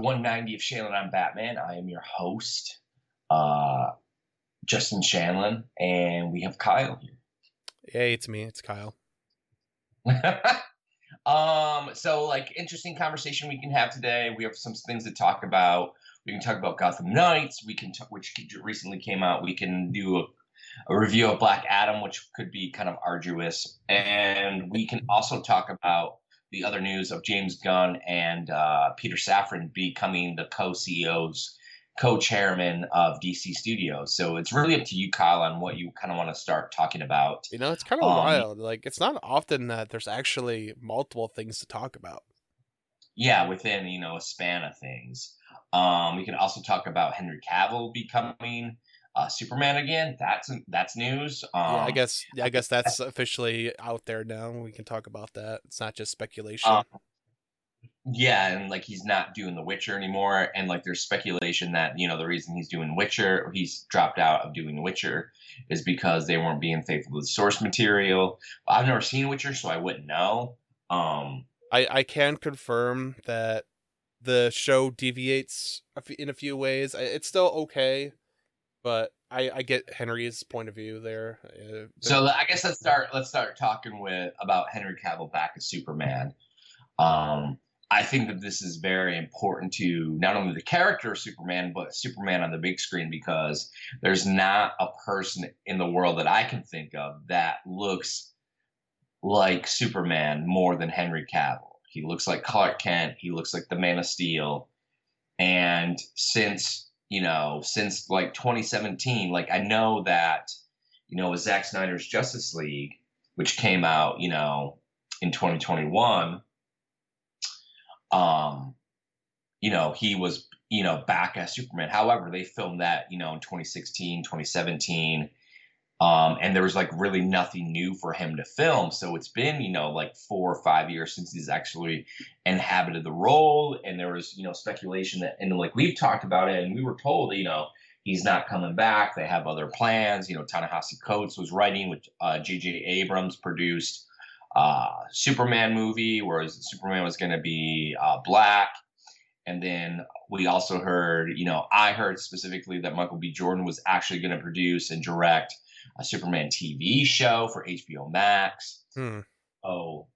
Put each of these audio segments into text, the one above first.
episode 190 of Shanlin on Batman. I am your host, uh, Justin Shanlin, and we have Kyle here. Hey, it's me. It's Kyle. um, so like interesting conversation we can have today. We have some things to talk about. We can talk about Gotham Knights. We can talk, which recently came out. We can do a, a review of Black Adam, which could be kind of arduous, and we can also talk about the other news of James Gunn and uh, Peter Safran becoming the co-CEOs, co-chairman of DC Studios. So it's really up to you, Kyle, on what you kind of want to start talking about. You know, it's kind of Um, wild. Like, it's not often that there's actually multiple things to talk about. Yeah, within you know a span of things. Um, we can also talk about Henry Cavill becoming uh, Superman again. That's that's news. Um, yeah, I guess. I guess that's officially out there now. We can talk about that. It's not just speculation. Um, yeah, and like he's not doing The Witcher anymore, and like there's speculation that you know the reason he's doing Witcher, or he's dropped out of doing Witcher, is because they weren't being faithful to the source material. I've never seen Witcher, so I wouldn't know. Um, I I can confirm that the show deviates in a few ways. It's still okay, but I I get Henry's point of view there. Uh, so I guess let's start. Let's start talking with about Henry Cavill back as Superman. Um, I think that this is very important to not only the character of Superman, but Superman on the big screen because there's not a person in the world that I can think of that looks like Superman more than Henry Cavill. He looks like Clark Kent. He looks like the Man of Steel. And since, you know, since like 2017, like I know that, you know, with Zack Snyder's Justice League, which came out, you know, in 2021, um, you know, he was, you know, back as Superman. However, they filmed that, you know, in 2016, 2017. Um, and there was like really nothing new for him to film. So it's been, you know, like four or five years since he's actually inhabited the role. And there was, you know, speculation that, and like we've talked about it, and we were told, you know, he's not coming back. They have other plans. You know, Ta-Nehisi Coates was writing, which uh, J.J. Abrams produced uh, Superman movie, whereas Superman was going to be uh, black. And then we also heard, you know, I heard specifically that Michael B. Jordan was actually going to produce and direct a Superman TV show for HBO Max. Hmm. Oh,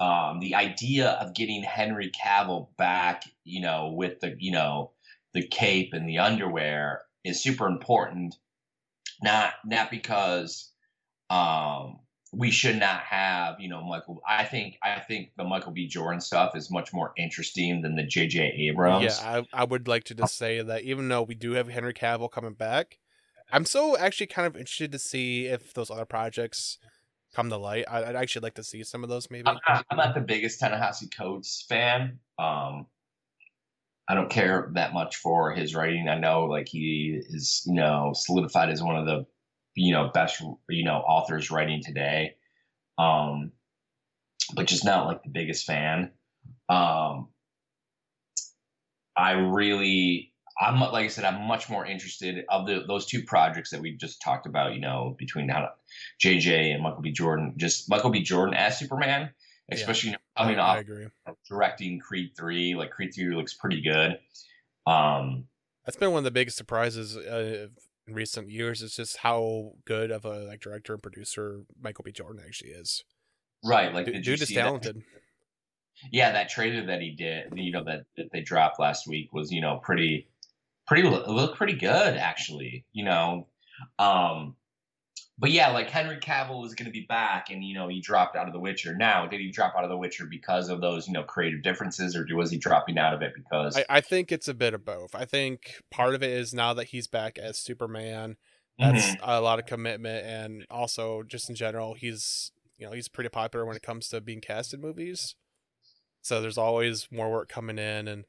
um, the idea of getting Henry Cavill back, you know, with the, you know, the cape and the underwear is super important. Not not because um, we should not have, you know, Michael. I think I think the Michael B. Jordan stuff is much more interesting than the J.J. Abrams. Yeah, I, I would like to just say that even though we do have Henry Cavill coming back, I'm so actually kind of interested to see if those other projects come to light. I, I'd actually like to see some of those maybe. I'm not, I'm not the biggest Ta-Nehisi Coates fan. Um, I don't care that much for his writing. I know like he is, you know, solidified as one of the, you know, best, you know, authors writing today. Um, but just not like the biggest fan. Um, I really, I'm like I said, I'm much more interested of the those two projects that we just talked about. You know, between how JJ and Michael B. Jordan, just Michael B. Jordan as Superman, Yeah. especially you know, coming I, off I agree. directing Creed three. Like Creed three looks pretty good. Um, That's been one of the biggest surprises uh, in recent years. Is just how good of a like director and producer Michael B. Jordan actually is. right, like Dude, dude is see that- talented. yeah, that trailer that he did, you know, that, that they dropped last week was, you know, pretty, pretty, it looked pretty good actually, you know. Um, but yeah, like Henry Cavill was going to be back, and you know, he dropped out of The Witcher. Now, did he drop out of The Witcher because of those, you know, creative differences, or was he dropping out of it because? I, I think it's a bit of both. I think part of it is now that he's back as Superman, that's Mhm. a lot of commitment, and also just in general, he's you know he's pretty popular when it comes to being cast in movies. So there's always more work coming in, and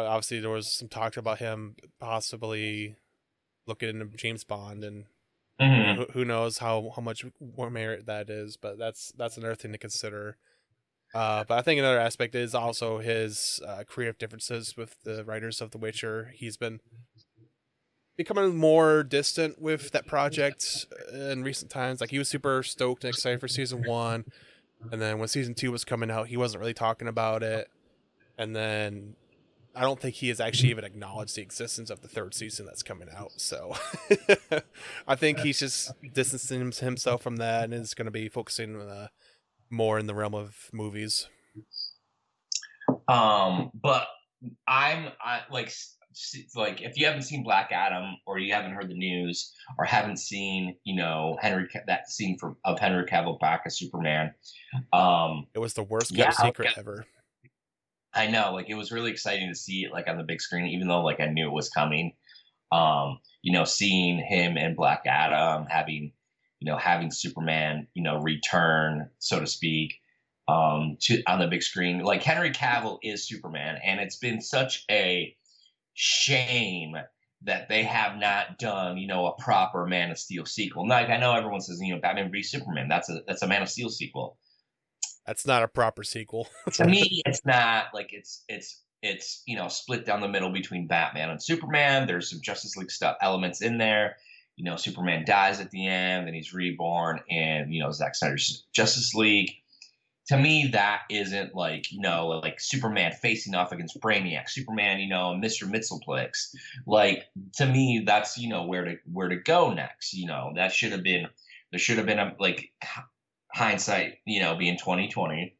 obviously there was some talk about him possibly looking into James Bond, and Mhm. who, who knows how how much more merit that is. But that's that's another thing to consider. Uh, but I think another aspect is also his uh, creative differences with the writers of The Witcher. He's been becoming more distant with that project in recent times. Like he was super stoked and excited for season one, and then when season two was coming out, he wasn't really talking about it. And then I don't think he has actually even acknowledged the existence of the third season that's coming out. So I think he's just distancing himself from that and is going to be focusing uh, more in the realm of movies. Um, but I'm I like like if you haven't seen Black Adam or you haven't heard the news or haven't seen you know Henry that scene from of Henry Cavill back as Superman, um, It was the worst kept Yeah, secret okay. ever. I know like it was really exciting to see it like on the big screen, even though like I knew it was coming. Um, you know, seeing him and Black Adam having you know having Superman you know return so to speak um to on the big screen. Like henry cavill is superman and it's been such a shame that they have not done you know a proper man of steel sequel. Like i know everyone says you know batman v superman that's a that's a man of steel sequel That's not a proper sequel. to me it's not like it's it's it's you know split down the middle between batman and superman. There's some justice league stuff elements in there. You know superman dies at the end and he's reborn and you know Zack snyder's justice league. To me that isn't like you know like superman facing off against brainiac superman you know mr mitzelplex like to me that's you know where to where to go next you know? That should have been there should have been a like hindsight you know being 2020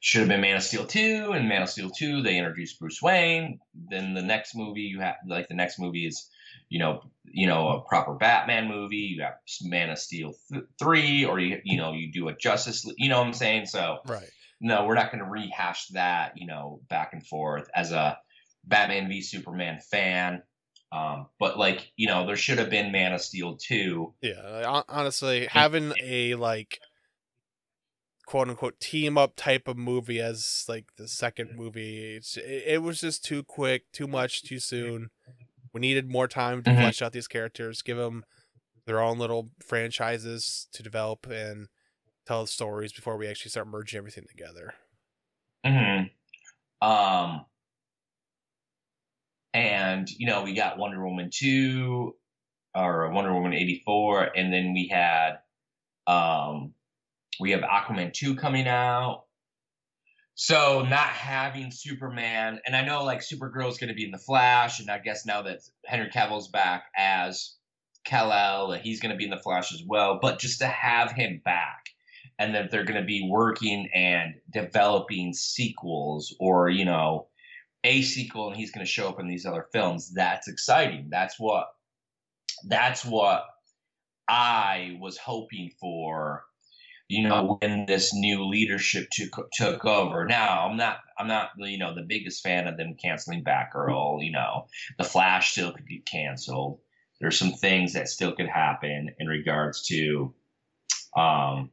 should have been Man of Steel 2 and Man of Steel 2 they introduced Bruce Wayne. Then the next movie you have like the next movie is you know you know a proper Batman movie. You have Man of Steel th- 3 or you you know you do a Justice League you know what I'm saying? So right. no we're not going to rehash that you know back and forth. As a Batman v Superman fan um but like you know there should have been Man of Steel 2 Yeah. Honestly, having a like quote unquote team up type of movie as like the second movie, it's, it, was just too quick, too much, too soon. We needed more time to Mhm. flesh out these characters, give them their own little franchises to develop and tell the stories before we actually start merging everything together. hmm Um, and you know, we got Wonder Woman two or Wonder Woman eighty four, and then we had um, we have Aquaman two coming out. So not having Superman, and I know like Supergirl is going to be in the Flash, and I guess now that Henry Cavill's back as Kal El, he's going to be in the Flash as well. But just to have him back, and that they're going to be working and developing sequels, or you know, a sequel, and he's going to show up in these other films. That's exciting. That's what. That's what I was hoping for you know when this new leadership took took over now i'm not i'm not you know the biggest fan of them canceling batgirl you know the flash still could get canceled there's some things that still could happen in regards to um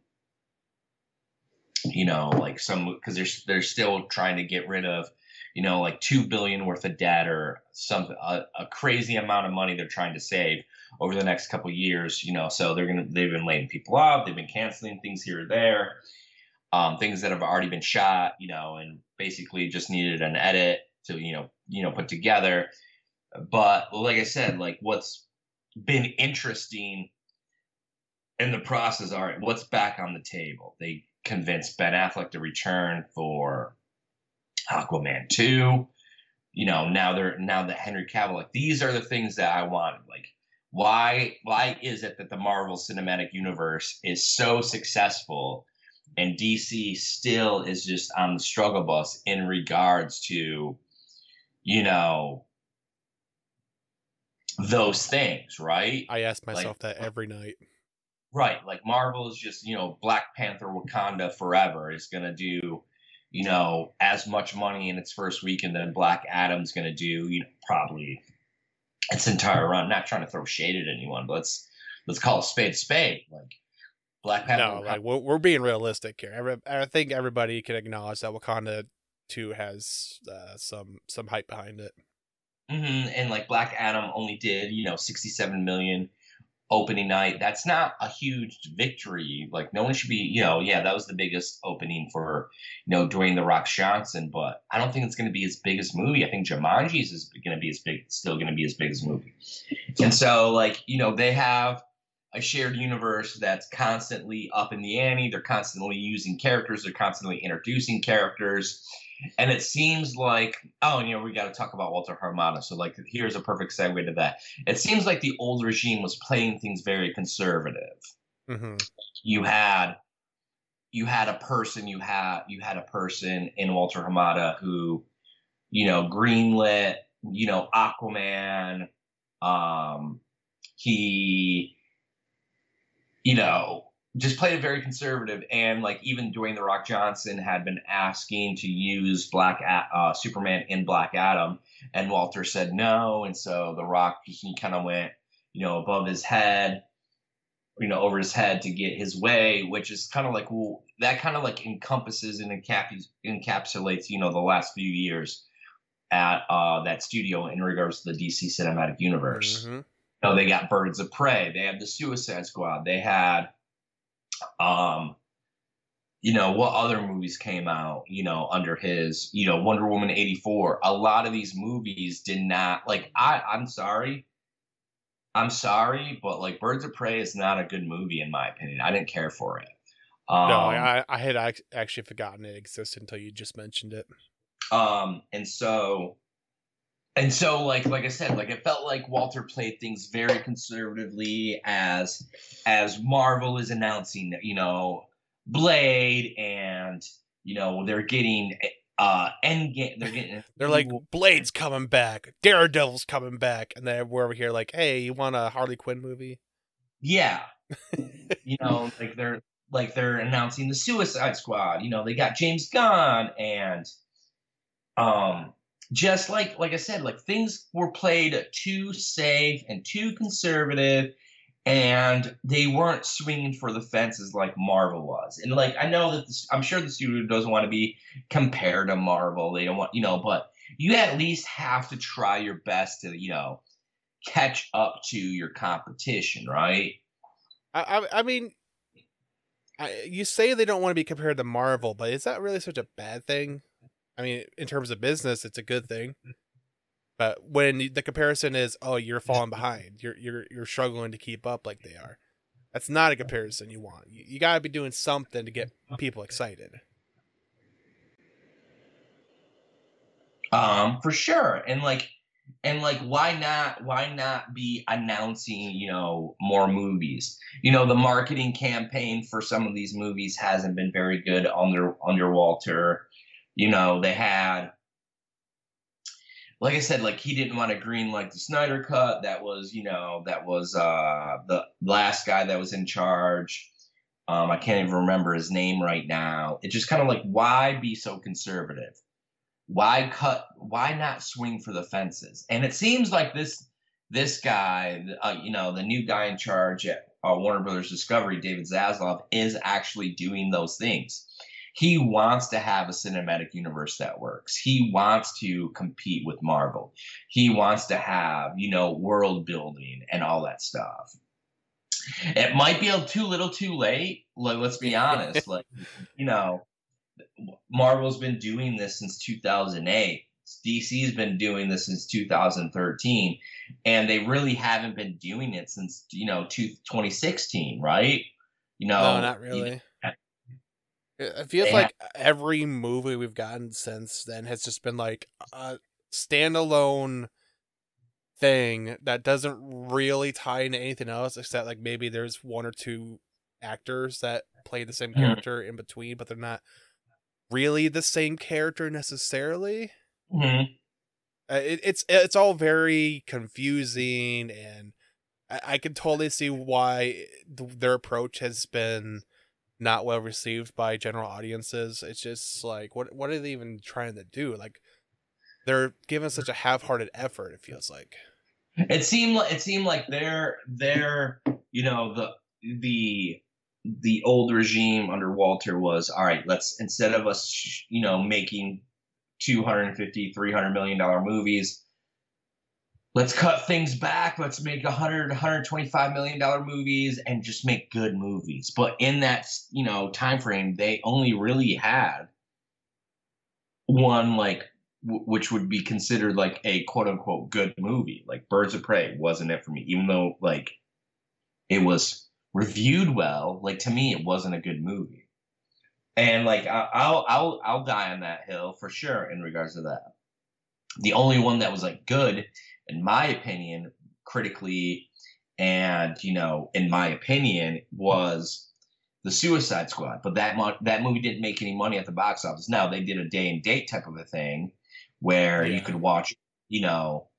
you know like some because they're they're still trying to get rid of you know like 2 billion worth of debt or some a, a crazy amount of money they're trying to save over the next couple years, you know, so they're gonna they've been laying people off, they've been canceling things here or there, um, things that have already been shot, you know, and basically just needed an edit to you know you know put together. But like I said, like what's been interesting in the process, all right, what's back on the table? They convinced Ben Affleck to return for Aquaman two. You know, now they're now that Henry Cavill, like these are the things that I wanted, like why why is it that the Marvel Cinematic Universe is so successful and DC still is just on the struggle bus in regards to you know those things, right? I ask Like- myself that uh, every night. Right, like Marvel is just, you know, Black Panther Wakanda Forever is going to do, you know, as much money in its first week and then Black Adam's going to do, you know, probably its entire run. Not trying to throw shade at anyone, but let's let's call a spade a spade. Like Black Panther No, like we're, we're being realistic here. Every, I think everybody can acknowledge that Wakanda Two has uh, some some hype behind it. hmm And like Black Adam only did, you know, 67 million opening night. That's not a huge victory. Like no one should be, you know, yeah, that was the biggest opening for, you know, Dwayne the Rock Johnson, but I don't think it's going to be his biggest movie. I think Jumanji's is going to be as big, still going to be his biggest movie. And so, like, you know, they have a shared universe that's constantly up in the ante. They're constantly using characters. They're constantly introducing characters. And it seems like, oh, you know, we got to talk about Walter Hamada. So, like, here's a perfect segue to that. It seems like the old regime was playing things very conservative. hmm You had, you had a person, you had, you had a person in Walter Hamada who, you know, greenlit, you know, Aquaman. Um, he, you know, just played it very conservative. And like even Dwayne the Rock Johnson had been asking to use Black uh, Superman in Black Adam, and Walter said no. And so the Rock he kind of went, you know, above his head, you know, over his head to get his way, which is kind of like well, that kind of like encompasses and encaps- encapsulates, you know, the last few years at uh, that studio in regards to the DC Cinematic Universe hmm you know, they got Birds of Prey. They had the Suicide Squad. They had, um, you know, what other movies came out, you know, under his, you know, Wonder Woman 84. A lot of these movies did not, like, I, I'm sorry. I'm sorry, but like Birds of Prey is not a good movie in my opinion. I didn't care for it. Um, no, I, I had actually forgotten it existed until you just mentioned it. um and so and so like like i said like it felt like walter played things very conservatively as as marvel is announcing you know blade and you know they're getting uh endgame they're getting They're like, Blade's coming back, Daredevil's coming back, and then we're over here like, hey, you want a Harley Quinn movie? yeah. You know like they're like they're announcing the suicide squad. You know they got james gunn and um just like like i said like things were played too safe and too conservative and they weren't swinging for the fences like marvel was and like i know that this, i'm sure the studio doesn't want to be compared to marvel they don't want you know but you at least have to try your best to you know catch up to your competition right I, I, I mean, I, you say they don't want to be compared to Marvel, but is that really such a bad thing? I mean, in terms of business, it's a good thing. But when the comparison is, oh, you're falling behind, you're you're you're struggling to keep up like they are, that's not a comparison you want. You, you got to be doing something to get people excited. um for sure. And like and like why not why not be announcing you know more movies? You know the marketing campaign for some of these movies hasn't been very good under under walter you know they had like i said like he didn't want to green like the snyder cut. That was you know that was uh the last guy that was in charge. Um i can't even remember his name right now. It just kind of like why be so conservative? Why cut why not swing for the fences? And it seems like this this guy uh, you know the new guy in charge at uh, warner brothers discovery david zaslav is actually doing those things he wants to have a cinematic universe that works he wants to compete with marvel he wants to have you know world building and all that stuff it might be a too little too late like, let's be honest like you know Marvel's been doing this since 2008. DC's been doing this since 2013, and they really haven't been doing it since you know 2016, right? You know, no, not really. It feels like every movie we've gotten since then has just been like a standalone thing that doesn't really tie into anything else except like maybe there's one or two actors that play the same Mhm. character in between, but they're not really the same character necessarily. Mhm. Uh, it, it's it's all very confusing, and I, I can totally see why th- their approach has been not well received by general audiences. It's just like what what are they even trying to do? Like they're giving such a half-hearted effort. It feels like. It seemed like it seemed like their their you know the the the old regime under Walter was all right. Let's instead of us you know making 250 300 million dollar movies let's cut things back. Let's make 100 125 million dollar movies and just make good movies. But in that you know time frame they only really had one like w- which would be considered like a quote unquote good movie. Like birds of prey wasn't it for me even though like it was reviewed well like to me it wasn't a good movie. And like I- i'll i'll i'll die on that hill for sure in regards to that. The only one that was like good in my opinion critically and you know in my opinion was the suicide squad. But that mo- that movie didn't make any money at the box office. Now they did a day and date type of a thing where you could watch you know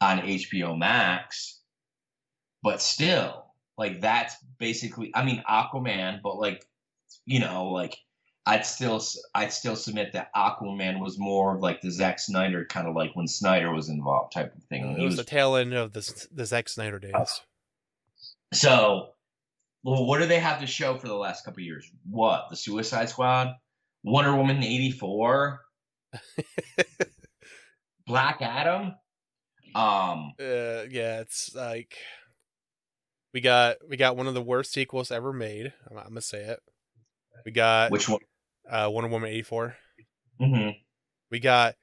on hbo max but still like that's basically i mean aquaman but like you know like i'd still i'd still submit that aquaman was more of like the Zack snyder kind of like when snyder was involved type of thing. It He was the tail end of the the Zack Snyder days. so well, what do they have to show for the last couple of years? What the suicide squad? Wonder woman 84 black adam? Um Uh, yeah, it's like we got we got one of the worst sequels ever made. I'm, I'm gonna say it. We got which one uh, Wonder Woman eighty four. hmm We got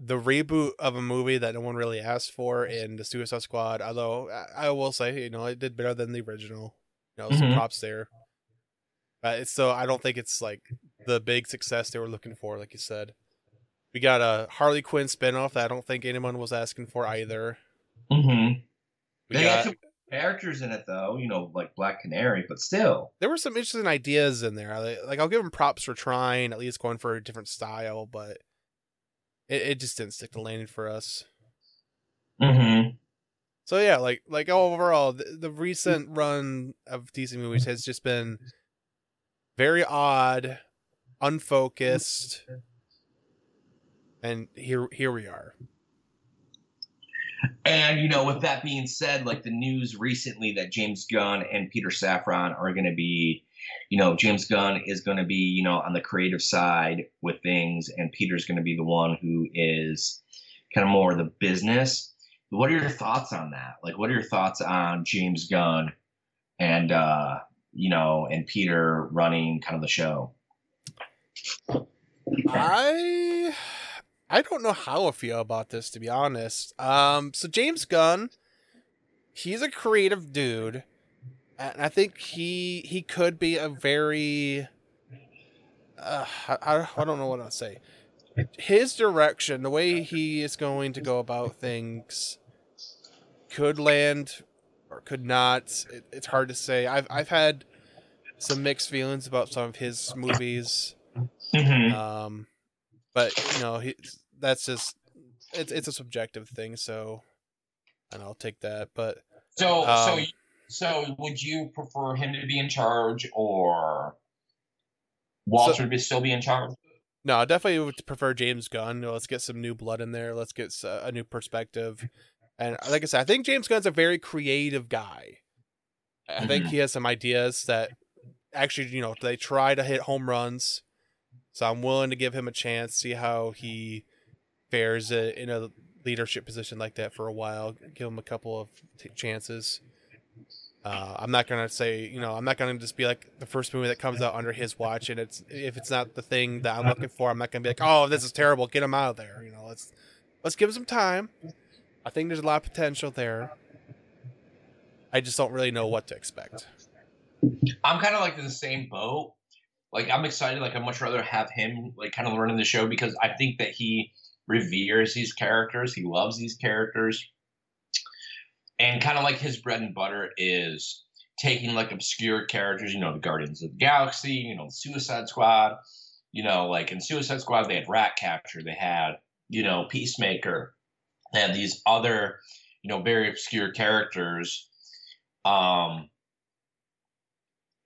the reboot of a movie that no one really asked for in the Suicide Squad. Although I, I will say, you know, it did better than the original. You know, some Mhm. props there. But still, I don't think it's like the big success they were looking for, like you said. We got a Harley Quinn spinoff that I don't think anyone was asking for either. hmm We they got, some characters in it though you know like black canary but still there were some interesting ideas in there. Like, I'll give them props for trying, at least going for a different style, but it, it just didn't stick to landing for us. mm-hmm. So yeah, like like overall, the, the recent run of DC movies has just been very odd, unfocused, and here here we are. And you know, with that being said, like the news recently that James Gunn and Peter Safran are going to be, you know, James Gunn is going to be, you know, on the creative side with things, and Peter's going to be the one who is kind of more the business. What are your thoughts on that? Like, what are your thoughts on James Gunn and uh, you know, and Peter running kind of the show? I I don't know how I feel about this to be honest. Um, so James Gunn, he's a creative dude, and I think he he could be a very uh, I, I don't know what I'll say. His direction, the way he is going to go about things, could land or could not. It, it's hard to say. I've I've had some mixed feelings about some of his movies. Mm-hmm. Um, but you know, he that's just it's it's a subjective thing. So, and I'll take that. But So, so, Um, so, would you prefer him to be in charge, or Walter So- to be, still be in charge? no, I definitely would prefer James Gunn. Let's get some new blood in there. Let's get a new perspective. And like I said, I think James Gunn's a very creative guy. I think Mhm. he has some ideas that actually, you know, they try to hit home runs. So I'm willing to give him a chance, see how he fares i- in a leadership position like that for a while. Give him a couple of t- chances. Uh, I'm not gonna say, you know, I'm not gonna just be like the first movie that comes out under his watch, and it's if it's not the thing that I'm looking for, I'm not gonna be like, oh, this is terrible, get him out of there. You know, let's let's give him some time. I think there's a lot of potential there. I just don't really know what to expect. I'm kind of like in the same boat. Like I'm excited. Like I'd much rather have him like kind of running the show because I think that he reveres these characters. He loves these characters, and kind of like his bread and butter is taking like obscure characters. You know, the Guardians of the Galaxy. You know, Suicide Squad. You know, like in Suicide Squad, they had Ratcatcher, They had you know Peacemaker. They had these other you know very obscure characters. Um,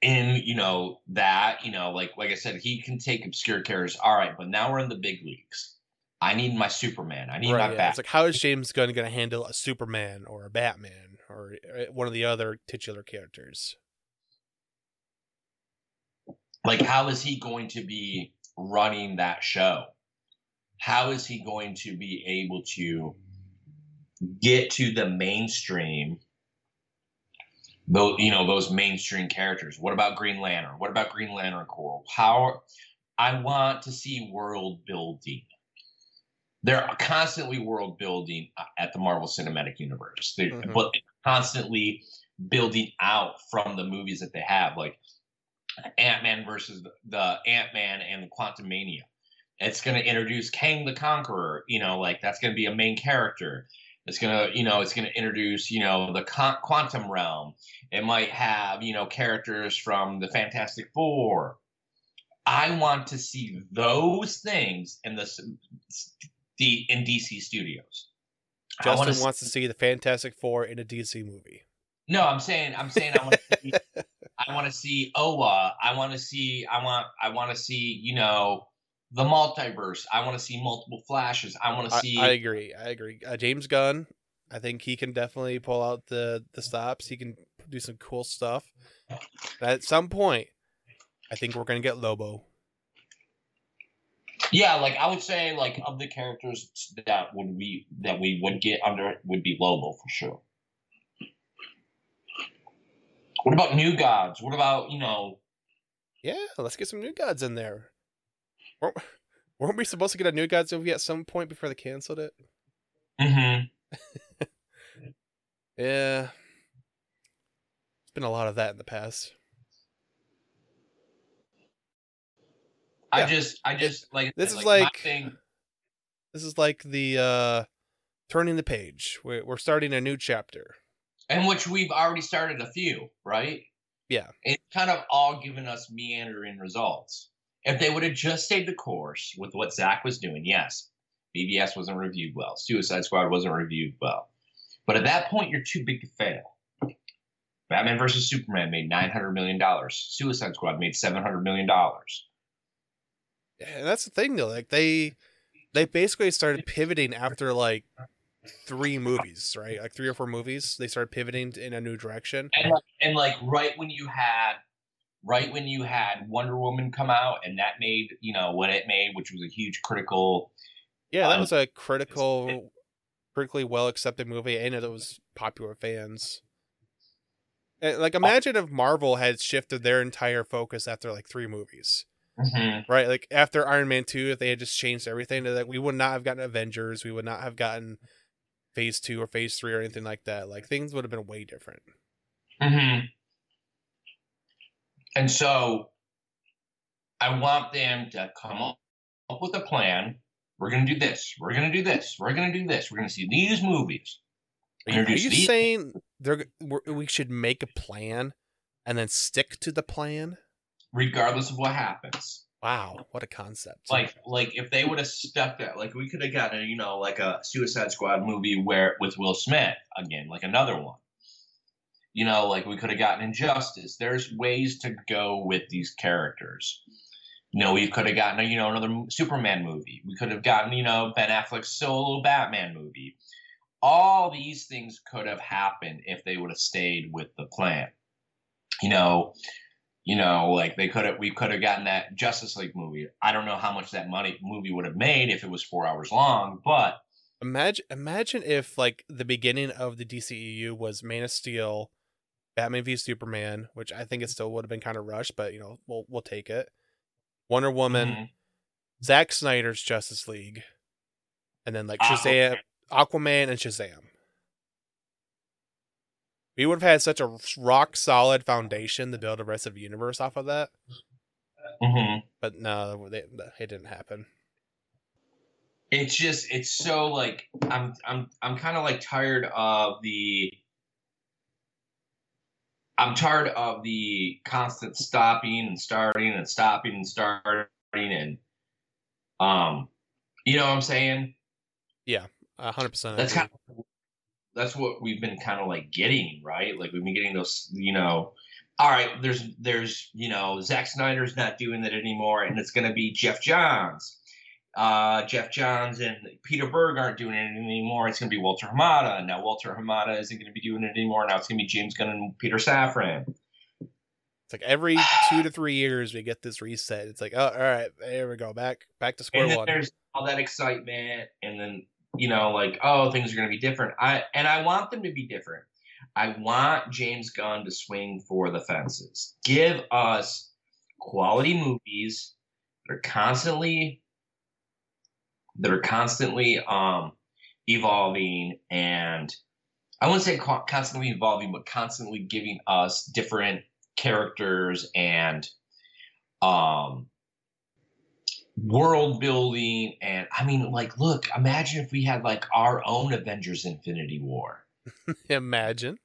in you know that you know like like i said he can take obscure characters all right but now we're in the big leagues i need my superman. I need my yeah. bat It's like how is James Gunn going to handle a Superman or a Batman or uh, one of the other titular characters? like how is he going to be running that show? How is he going to be able to get to the mainstream those you know those mainstream characters? What about green lantern? What about green lantern corps? How i want to see world building they're constantly world building at the marvel cinematic universe they Mhm. but they're constantly building out from the movies that they have like ant-man versus the, the ant-man and the Quantumania it's going to introduce kang the conqueror you know like that's going to be a main character it's gonna, you know, it's gonna introduce, you know, the con- quantum realm. It might have, you know, characters from the Fantastic Four. I want to see those things in the the in DC Studios. I wanna Justin see- wants to see the Fantastic Four in a DC movie. no, I'm saying, I'm saying, I want to see, I want to see Oa. I want to see, I want, I want to see, you know, the multiverse. I want to see multiple flashes. I want to I, see. I agree. I agree. Uh, James Gunn, I think he can definitely pull out the the stops. He can do some cool stuff. But at some point, I think we're gonna get Lobo. Yeah, like I would say, like of the characters that would we that we would get under would be Lobo for sure. What about New Gods? What about you know? Yeah, let's get some new gods in there. Weren't, weren't we supposed to get a new gods movie at some point before they canceled it? mhm. Yeah. it's been a lot of that in the past. I just, I just like This is my like- thing. This is like the uh turning the page. We're, we're starting a new chapter. in which we've already started a few, right? Yeah. It's kind of all given us meandering results. If they would have just stayed the course with what Zack was doing, yes, BvS wasn't reviewed well, Suicide Squad wasn't reviewed well, but at that point, you're too big to fail. Batman versus Superman made nine hundred million dollars. Suicide Squad made seven hundred million dollars. And that's the thing though. Like they they basically started pivoting after like three movies, right? Like three or four movies. They started pivoting in a new direction. And like, and like right when you had, right when you had Wonder Woman come out, and that made you know what it made, which was a huge critical Yeah, that Um, was a critical, critically well accepted movie, and it was popular fans. And, like, imagine if Marvel had shifted their entire focus after like three movies, Mm-hmm. right? Like after Iron Man two, if they had just changed everything, like we would not have gotten Avengers, we would not have gotten Phase two or Phase three or anything like that. Like things would have been way different. Mm-hmm. And so I want them to come up, up with a plan. We're going to do this. We're going to do this. We're going to do this. We're going to see these movies. Are you, are you these- saying they're we're- we should make a plan and then stick to the plan? Regardless of what happens. Wow, what a concept! Like, like if they would have stuck that, like we could have gotten, you know, like a Suicide Squad movie where with Will Smith again, like another one. You know, like we could have gotten Injustice. There's ways to go with these characters. You know, we could have gotten, you know, another Superman movie. We could have gotten, you know, Ben Affleck's solo Batman movie. All these things could have happened if they would have stayed with the plan. You know, you know, like they could have, we could have gotten that Justice League movie. I don't know how much that money movie would have made if it was four hours long, but Imagine imagine if like the beginning of the DCEU was Man of Steel, Batman v Superman, which I think it still would have been kind of rushed, but you know, we'll we'll take it. Wonder Woman, Mhm. Zack Snyder's Justice League, and then like Aquaman. Shazam, Aquaman and Shazam. We would have had such a rock solid foundation to build the rest of the universe off of that, Mhm. but no, they, it didn't happen. it's just it's so like I'm I'm I'm kind of like tired of the I'm tired of the constant stopping and starting and stopping and starting and um you know what I'm saying? Yeah, a hundred percent. That's agree. kind of that's what we've been kind of like getting, right? Like we've been getting those, you know. All right, there's there's you know Zack Snyder's not doing that anymore, and it's gonna be Geoff Johns. Uh, Geoff Johns and Peter Berg aren't doing it anymore. It's gonna be Walter Hamada. Now Walter Hamada isn't gonna be doing it anymore. Now it's gonna be James Gunn and Peter Safran. It's like every two to three years we get this reset. It's like, oh, all right, there we go, back back to square and then one. there's all that excitement and then you know like oh things are going to be different. I and i want them to be different. I want james gunn to swing for the fences. Give us quality movies that are constantly that are constantly um evolving and i wouldn't say constantly evolving but constantly giving us different characters and um world building and i mean like look imagine if we had like our own avengers infinity war. Imagine.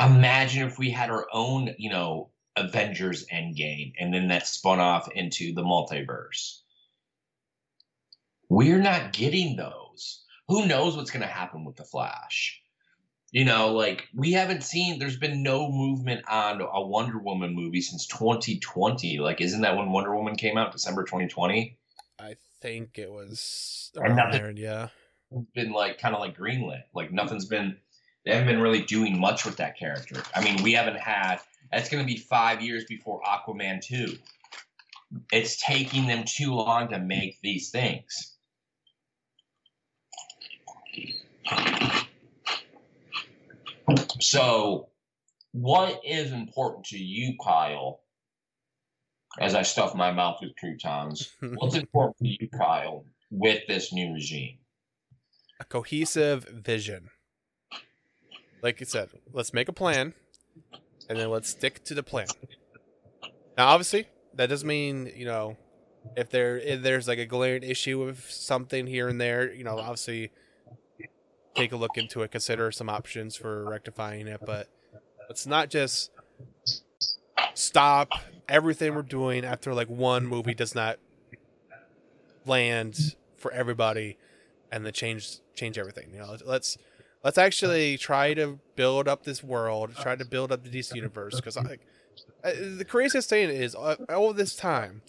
imagine if we had our own you know avengers endgame and then that spun off into the multiverse. We're not getting those. Who knows what's going to happen with the flash you know like we haven't seen there's been no movement on a wonder woman movie since 2020 like isn't that when wonder woman came out december 2020 I think it was around nothing. there. Yeah. been like kind of like greenlit. Like nothing's been they haven't been really doing much with that character. I mean, we haven't had that's going to be 5 years before Aquaman 2. It's taking them too long to make these things. So, what is important to you, Kyle? As I stuff my mouth with croutons, what's important to you, Kyle, with this new regime? a cohesive vision. Like you said, let's make a plan, and then let's stick to the plan. Now, obviously, that doesn't mean you know if there if there's like a glaring issue with something here and there. You know, obviously, take a look into it, consider some options for rectifying it. But let's not just stop everything we're doing after like one movie does not land for everybody and then change change everything. You know, let's let's actually try to build up this world, try to build up the DC universe. Because like uh, the craziest thing is, uh, all this time,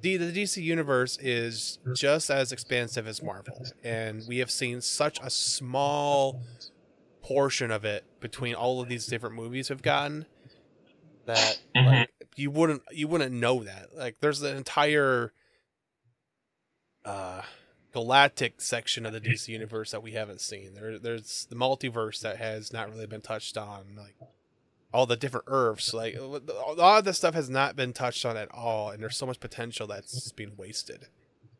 the the DC universe is just as expansive as Marvel, and we have seen such a small portion of it between all of these different movies we've gotten that like, you wouldn't you wouldn't know that. Like, there's an entire uh galactic section of the DC universe that we haven't seen. There, there's the multiverse that has not really been touched on, like all the different Earths. Like uh, a lot of this stuff has not been touched on at all, and there's so much potential that's just being wasted.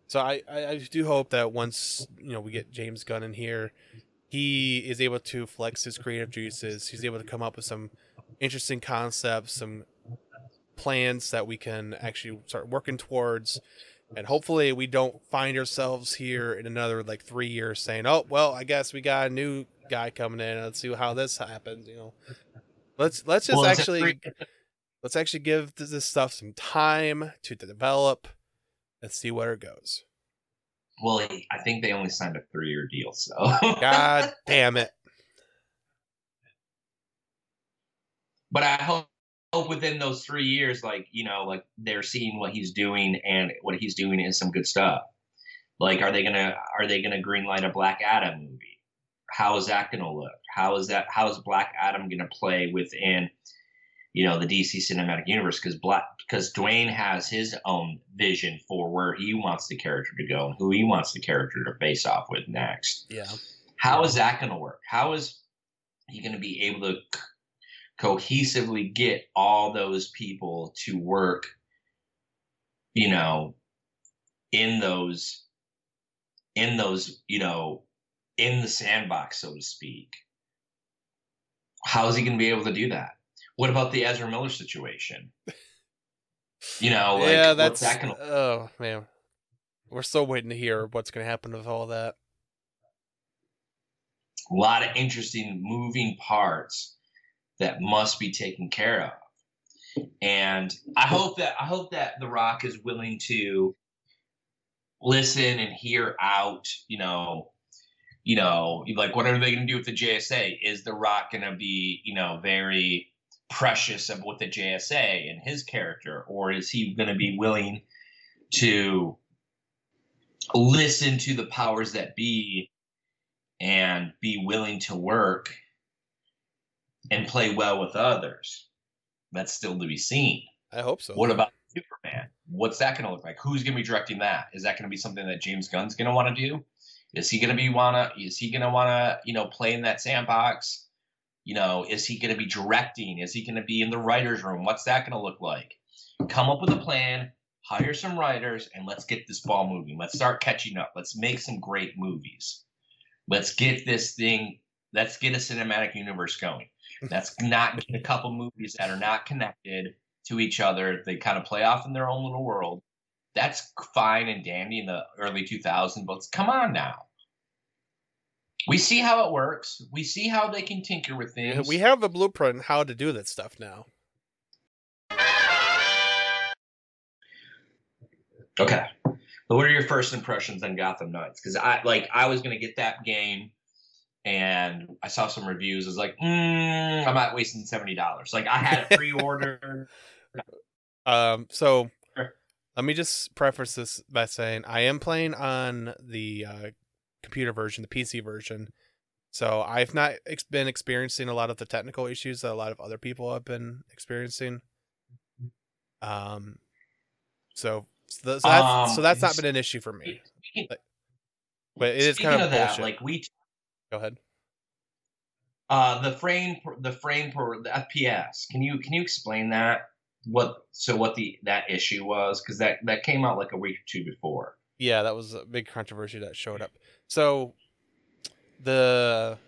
So I, I, I do hope that once you know we get James Gunn in here, he is able to flex his creative juices. He's able to come up with some interesting concepts, some plans that we can actually start working towards and hopefully we don't find ourselves here in another like three years saying oh well i guess we got a new guy coming in let's see how this happens you know let's let's just Well, actually let's actually give this stuff some time to develop and see where it goes Well, I think they only signed a three-year deal, so god damn it but I hope, hope within those three years, like you know, like they're seeing what he's doing, and what he's doing is some good stuff. Like, are they gonna are they gonna greenlight a Black Adam movie? How is that gonna look? How is that? How is Black Adam gonna play within, you know, the DC cinematic universe? Because Black because Dwayne has his own vision for where he wants the character to go and who he wants the character to face off with next. yeah How is that going to work? How is he going to be able to c- cohesively get all those people to work, you know, in those, in those, you know, in the sandbox, so to speak? How is he going to be able to do that? What about the Ezra Miller situation? You know, like, yeah that's that to oh man we're still waiting to hear what's going to happen with all that a lot of interesting moving parts that must be taken care of and i hope that i hope that the rock is willing to listen and hear out you know you know like what are they going to do with the jsa is the rock going to be you know very precious of what the jsa and his character or is he going to be willing to listen to the powers that be and be willing to work and play well with others. That's still to be seen. I hope so. What about Superman? What's that going to look like? Who's going to be directing that? Is that going to be something that James Gunn's going to want to do? Is he going to be wanna? Is he going to want to you know play in that sandbox? You know, is he going to be directing? Is he going to be in the writers' room? What's that going to look like? Come up with a plan, hire some writers, and let's get this ball moving. Let's start catching up. Let's make some great movies. Let's get this thing. Let's get a cinematic universe going. Let's not a couple movies that are not connected to each other. They kind of play off in their own little world. That's fine and dandy in the early 2000s, but come on now. We see how it works. We see how they can tinker with things. We have a blueprint on how to do that stuff now. Okay. But what are your first impressions on Gotham Knights? Because I like I was gonna get that game, and I saw some reviews. I was like, mm, I'm not wasting seventy dollars. Like I had it pre-ordered. Um, so. Let me just preface this by saying I am playing on the uh, computer version, the PC version. So I've not ex- been experiencing a lot of the technical issues that a lot of other people have been experiencing. Um, so so, so that's so Um, that's not been an issue for me, Speaking, but it is kind of, of that, like we Go ahead. uh the frame the frame per the FPS. Can you can you explain that? What so what the that issue was? Because that that came out like a week or two before. Yeah, that was a big controversy that showed up. So the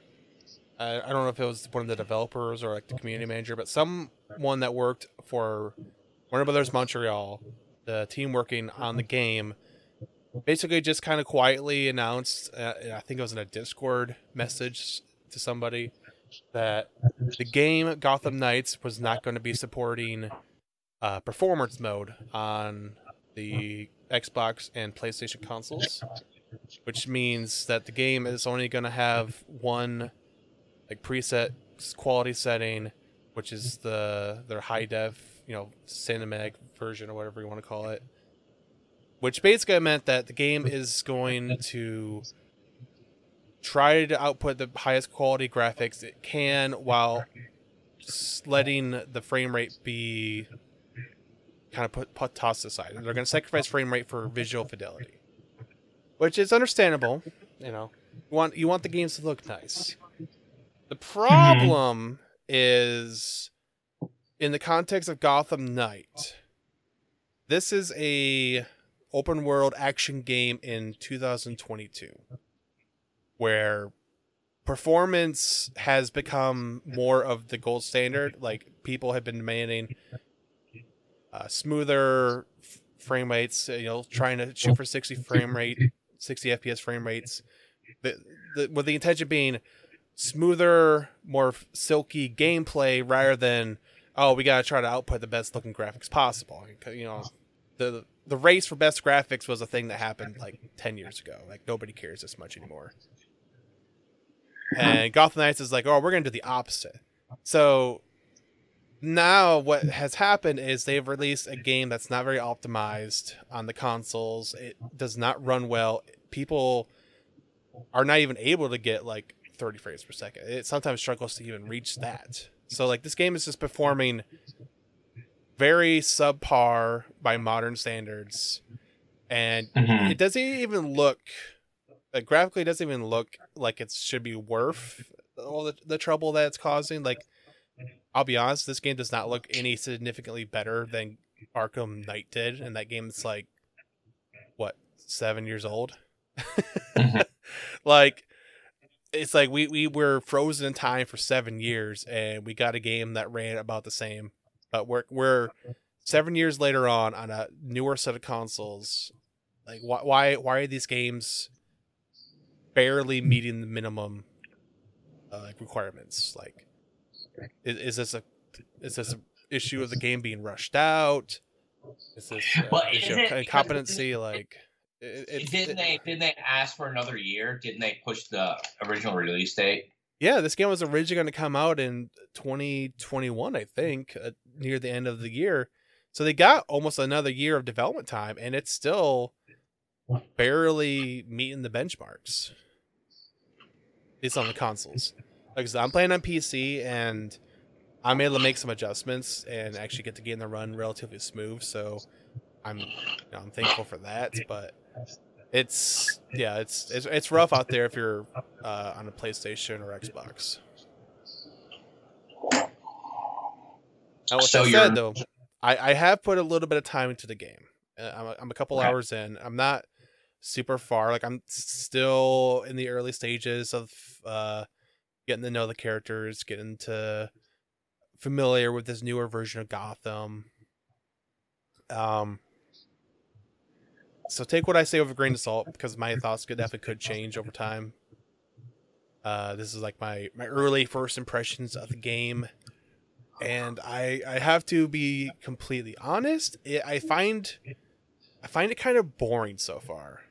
I, I don't know if it was one of the developers or like the community manager, but someone that worked for Warner Brothers Montreal, the team working on the game, basically just kind of quietly announced. Uh, I think it was in a Discord message to somebody that the game Gotham Knights was not going to be supporting uh, performance mode on the Xbox and PlayStation consoles, which means that the game is only going to have one like preset quality setting, which is the their high def, you know, cinematic version or whatever you want to call it. Which basically meant that the game is going to try to output the highest quality graphics it can while letting the frame rate be kind of put, put tossed aside. They're going to sacrifice frame rate for visual fidelity, which is understandable. You know, you want you want the games to look nice. The problem is in the context of Gotham Knight. This is a open world action game in 2022 where performance has become more of the gold standard like people have been demanding uh, smoother f- frame rates you know trying to shoot for 60 frame rate 60 fps frame rates. The, the, with the intention being smoother more silky gameplay rather than oh we gotta try to output the best looking graphics possible. You know the the race for best graphics was a thing that happened like 10 years ago. Like nobody cares this much anymore. And gotham knights is like oh we're gonna do the opposite. So now what has happened is they've released a game that's not very optimized on the consoles. It does not run well. People are not even able to get like 30 frames per second. It sometimes struggles to even reach that. So like this game is just performing very subpar by modern standards. And Mhm. it doesn't even look like graphically it doesn't even look like it should be worth all the, the trouble that it's causing. Like i'll be honest this game does not look any significantly better than arkham knight did and that game's like what seven years old? Mhm. like it's like we, we were frozen in time for seven years and we got a game that ran about the same. But we're we're seven years later on on a newer set of consoles. Like why why why are these games barely meeting the minimum uh, like requirements? Like is, is this a is this an issue of the game being rushed out is this uh, Well, issue is of it- because incompetency like it, it, didn't it- they didn't they ask for another year? Didn't they push the original release date? Yeah, this game was originally going to come out in 2021, I think, uh, near the end of the year. So they got almost another year of development time, and it's still barely meeting the benchmarks. It's on the consoles. Like I'm playing on PC, and I'm able to make some adjustments and actually get the game to run relatively smooth. So I'm you know, I'm thankful for that. But it's yeah, it's it's it's rough out there if you're uh, on a PlayStation or Xbox. Now, with So that said, though, I, I have put a little bit of time into the game. Uh, I'm a, I'm a couple Okay. hours in. I'm not super far. Like I'm still in the early stages of uh, getting to know the characters, getting to familiar with this newer version of Gotham. Um. So take what I say with a grain of salt because my thoughts could definitely could change over time. Uh, this is like my my early first impressions of the game and I I have to be completely honest. It, I find I find it kind of boring so far.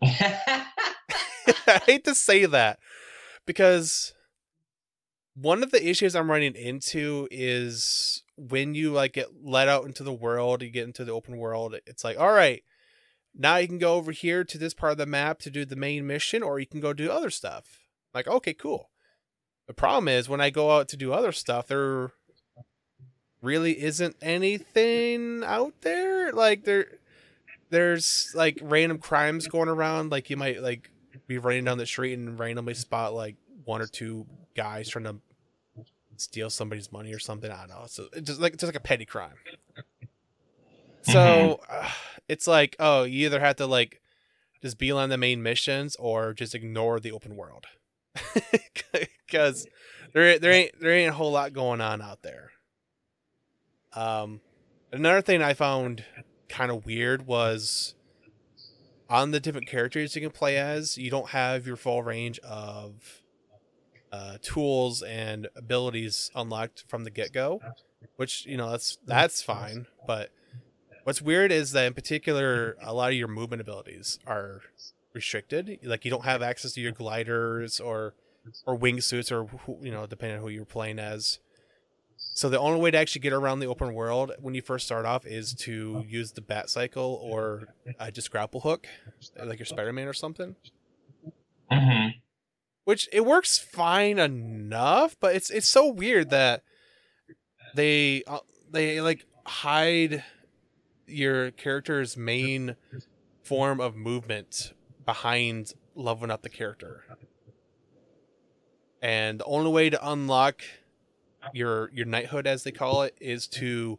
I hate to say that because one of the issues I'm running into is when you like get let out into the world, you get into the open world. It's like, all right, now you can go over here to this part of the map to do the main mission, or you can go do other stuff. Like, okay, cool. The problem is when I go out to do other stuff, there really isn't anything out there. Like there, there's like random crimes going around. Like you might like be running down the street and randomly spot like one or two guys trying to steal somebody's money or something. I don't know. So it's just like just like a petty crime. So uh, it's like, oh, you either have to like just be on the main missions or just ignore the open world, because there there ain't there ain't a whole lot going on out there. Um, another thing I found kind of weird was on the different characters you can play as, you don't have your full range of uh, tools and abilities unlocked from the get go, which you know that's that's fine. But what's weird is that in particular, a lot of your movement abilities are restricted. Like you don't have access to your gliders or or wingsuits or you know depending on who you're playing as. So the only way to actually get around the open world when you first start off is to use the bat cycle or uh, just grapple hook, like your Spider-Man or something. hmm Which it works fine enough, but it's it's so weird that they uh, they like hide your character's main form of movement behind leveling up the character. And the only way to unlock your your knighthood as they call it is to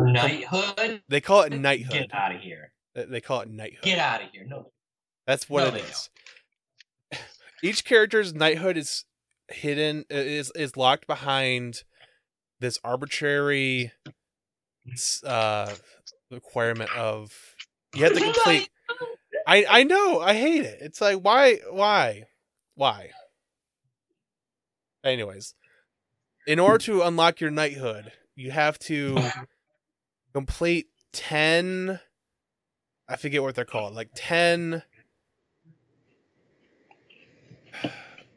Knighthood? they call it knighthood. Get out of here. They- call it knighthood. Get out of here. No. That's what No, it is. Each character's knighthood is hidden is is locked behind this arbitrary uh requirement of you have to complete I I know, I hate it. It's like why why why? Anyways, in order to unlock your knighthood, you have to complete 10 I forget what they're called. Like 10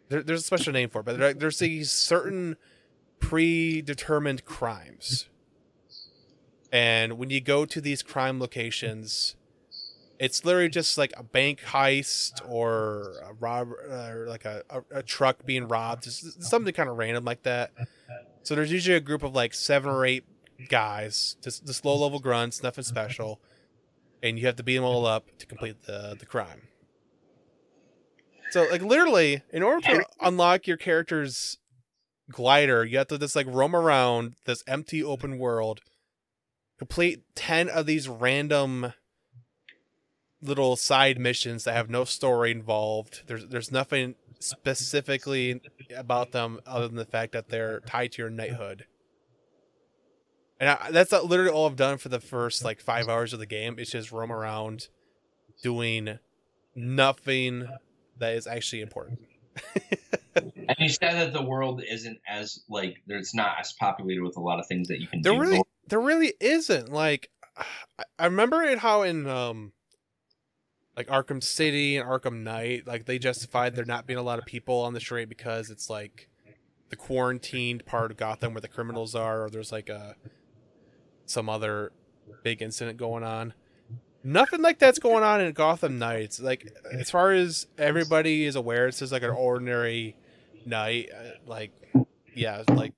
there, there's a special name for it, but there- there's these certain predetermined crimes. And when you go to these crime locations, it's literally just like a bank heist or a rob or like a, a, a truck being robbed, something kind of random like that. So there's usually a group of like seven or eight guys, just just low level grunts, nothing special, and you have to beat them all up to complete the the crime. So like literally, in order to unlock your character's glider, you have to just like roam around this empty open world, complete ten of these random little side missions that have no story involved. There's there's nothing specifically about them other than the fact that they're tied to your knighthood. And I, that's literally all I've done for the first like five hours of the game. It's just roam around, doing nothing that is actually important. And you said that the world isn't as like there's not as populated with a lot of things that you can There do. really, there really isn't. Like, I- I remember it how in um, like Arkham City and Arkham Knight, like they justified there not being a lot of people on the street because it's like the quarantined part of Gotham where the criminals are, or there's like a some other big incident going on. Nothing like that's going on in Gotham Knights. Like as far as everybody is aware, it's just like an ordinary night. uh, Like, yeah, like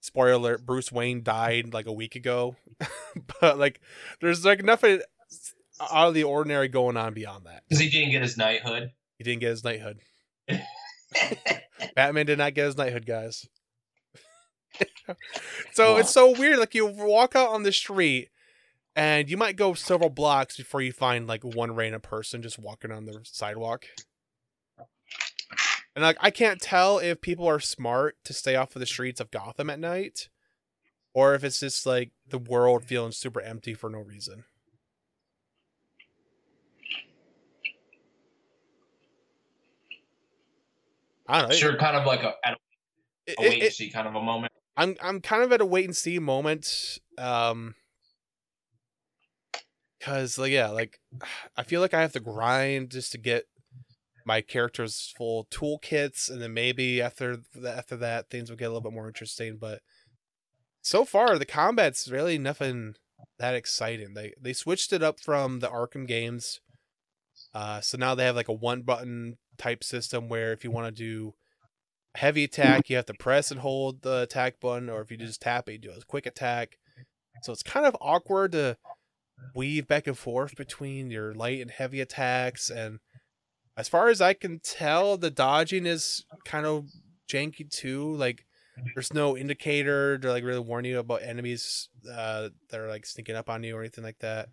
spoiler alert, Bruce Wayne died like a week ago. but like there's like nothing out of the ordinary going on beyond that. Because he didn't get his knighthood. He didn't get his knighthood. Batman did not get his knighthood, guys. so it's so weird. Like you walk out on the street and you might go several blocks before you find like one random person just walking on the sidewalk. And like I can't tell if people are smart to stay off of the streets of Gotham at night or if it's just like the world feeling super empty for no reason. I don't know. Sure, kind of like a, a it- wait it- and see kind of a moment. I'm I'm kind of at a wait and see moment. Um cuz like yeah, like I feel like I have to grind just to get my characters full toolkits and then maybe after th- after that things will get a little bit more interesting, but so far the combat's really nothing that exciting. They they switched it up from the Arkham games. Uh so now they have like a one button type system where if you want to do heavy attack, you have to press and hold the attack button, or if you just tap it, you do a quick attack. So it's kind of awkward to weave back and forth between your light and heavy attacks. And as far as I can tell, the dodging is kind of janky too. Like there's no indicator to like really warn you about enemies uh, that are like sneaking up on you or anything like that.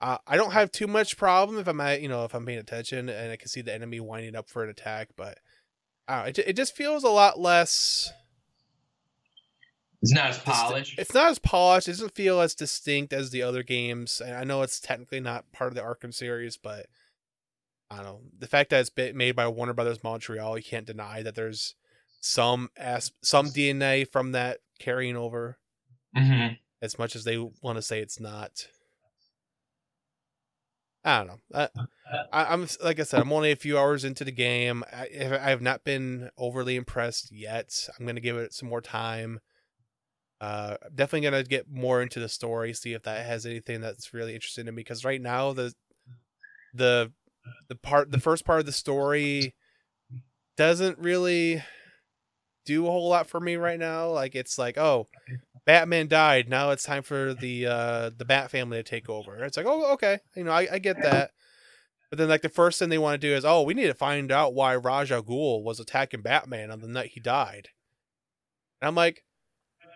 Uh, I don't have too much problem if I'm at, you know if I'm paying attention and I can see the enemy winding up for an attack, but uh, it, it just feels a lot less It's not as polished. It's not as polished. It doesn't feel as distinct as the other games. And I know it's technically not part of the Arkham series, but I don't know. The fact that it's made by Warner Brothers Montreal, you can't deny that there's some as some DNA from that carrying over, hmm as much as they want to say it's not. I don't know. I, I, I'm like I said, I'm only a few hours into the game. I, I have not been overly impressed yet. I'm gonna give it some more time. Uh, definitely gonna get more into the story, see if that has anything that's really interesting to me. Because right now the the the part the first part of the story doesn't really do a whole lot for me right now. Like it's like, oh, Batman died. Now it's time for the uh the Bat family to take over. It's like, oh, okay, you know, I, I get that. But then like the first thing they want to do is, oh, we need to find out why Ra's al Ghul was attacking Batman on the night he died. And I'm like,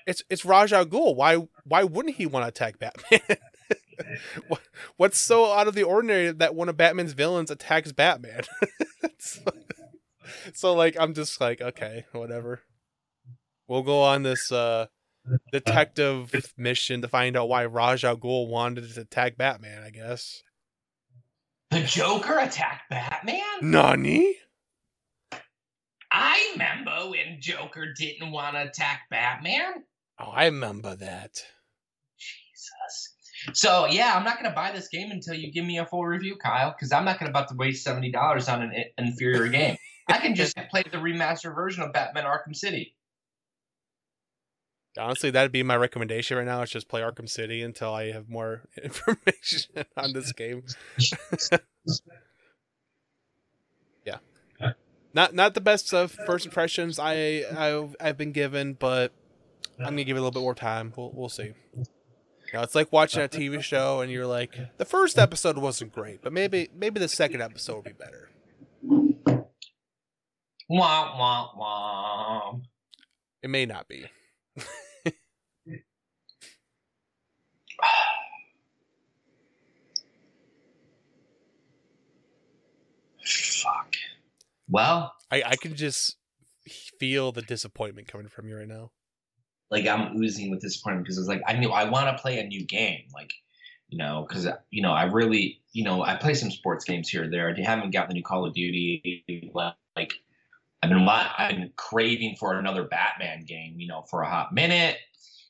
it's it's Ra's al Ghul. Why why wouldn't he want to attack Batman? What- What's so out of the ordinary that one of Batman's villains attacks Batman? so, so like I'm just like, okay, whatever. We'll go on this uh Uh, detective mission to find out why Ra's al Ghul wanted to attack Batman, I guess. The Joker attacked Batman. Nani? I remember when Joker didn't want to attack Batman. Oh, I remember that. Jesus. So yeah, I'm not gonna buy this game until you give me a full review, Kyle, because I'm not gonna about to waste seventy dollars on an inferior game. I can just play the remastered version of Batman Arkham City. Honestly, that'd be my recommendation right now. Is just play Arkham City until I have more information on this game. yeah, not not the best of first impressions I I've, I've been given, but I'm gonna give it a little bit more time. We'll we'll see. You know, it's like watching a TV show and you're like, the first episode wasn't great, but maybe maybe the second episode will be better. Wah wah wah. It may not be. Fuck. Well, I I can just feel the disappointment coming from you right now. like I'm oozing with disappointment because it's like I knew I want to play a new game, like you know, because you know I really, you know, I play some sports games here or there. I haven't got the new Call of Duty. Like I've been I've been craving for another Batman game, you know, for a hot minute.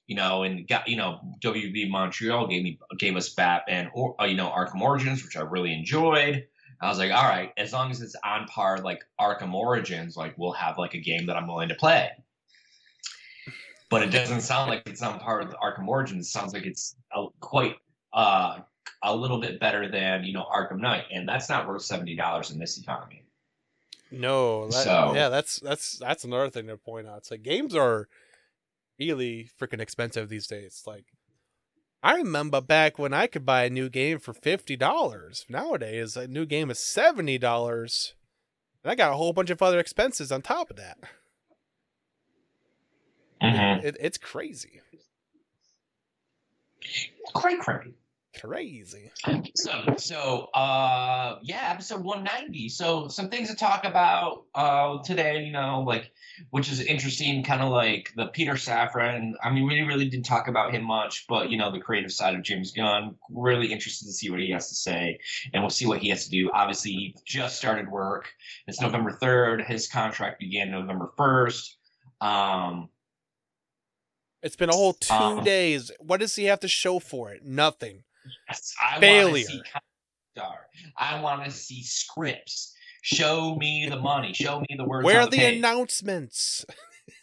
You know, and got you know WB Montreal gave me gave us Batman or uh, you know Arkham Origins, which I really enjoyed. I was like, all right, as long as it's on par like Arkham Origins, like we'll have like a game that I'm willing to play. But it doesn't sound like it's on par with Arkham Origins. It sounds like it's a, quite uh, a little bit better than you know Arkham Knight, and that's not worth seventy dollars in this economy. No, that, So- yeah, that's that's that's another thing to point out. It's like games are really freaking expensive these days. Like, I remember back when I could buy a new game for fifty dollars. Nowadays, a new game is seventy dollars, and I got a whole bunch of other expenses on top of that. Mm-hmm. It, it's crazy, Cray cray. Crazy. So, so, uh, yeah, episode 190. So, some things to talk about uh, today, you know, like, which is interesting, kind of like the Peter Safran. I mean, we really didn't talk about him much, but, you know, the creative side of James Gunn. Really interested to see what he has to say, and we'll see what he has to do. Obviously, he just started work. It's November 3rd. His contract began November 1st. Um, It's been a whole two Uh. days. What does he have to show for it? Nothing. I Failure. Want to see star. I want to see scripts. Show me the money. Show me the words. Where are the page. announcements?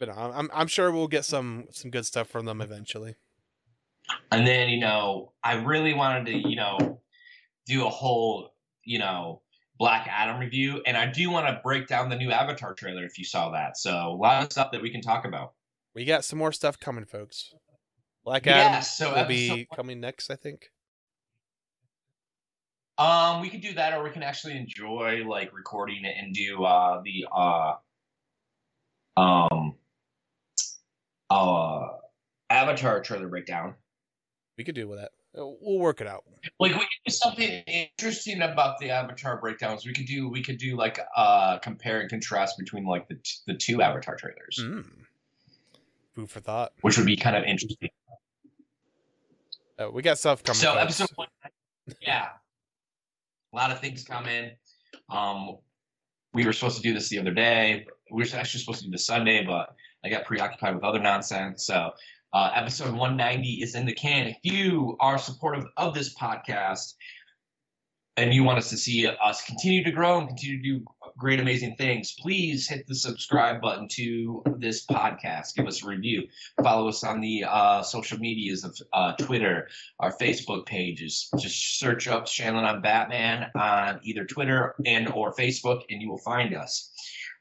but uh, I'm I'm- I'm sure we'll get some some good stuff from them eventually. And then you know, I really wanted to you know do a whole you know Black Adam review, and I do want to break down the new Avatar trailer if you saw that. So a lot of stuff that we can talk about. We got some more stuff coming, folks. Black Yeah, Adam so will be episode- coming next, I think. Um, we could do that, or we can actually enjoy like recording it and do uh the uh um uh Avatar trailer breakdown. We could do with that. Uh, We'll work it out. Like we could do something interesting about the Avatar breakdowns. We could do we could do like uh compare and contrast between like the t- the two Avatar trailers, Mm. Food for thought. which would be kind of interesting. Uh, we got stuff coming. so folks. episode one, yeah, a lot of things coming. Um, we were supposed to do this the other day. We were actually supposed to do this Sunday, but I got preoccupied with other nonsense. So uh, episode 190 is in the can. If you are supportive of this podcast and you want us to see us continue to grow and continue to do great, amazing things, please hit the subscribe button to this podcast. Give us a review. Follow us on the uh, social medias of uh, Twitter, our Facebook pages. Just search up Shannon on Batman on either Twitter and or Facebook, and you will find us.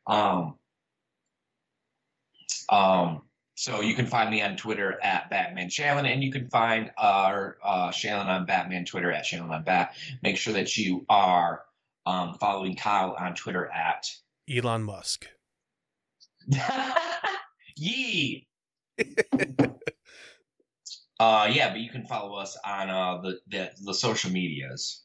Um, um, so you can find me on Twitter at Batman Shannon, and you can find our uh, Shannon on Batman Twitter at Shannon on Bat. Make sure that you are um, following Kyle on Twitter at Elon Musk. Yee. uh, yeah, but you can follow us on uh, the, the the social medias.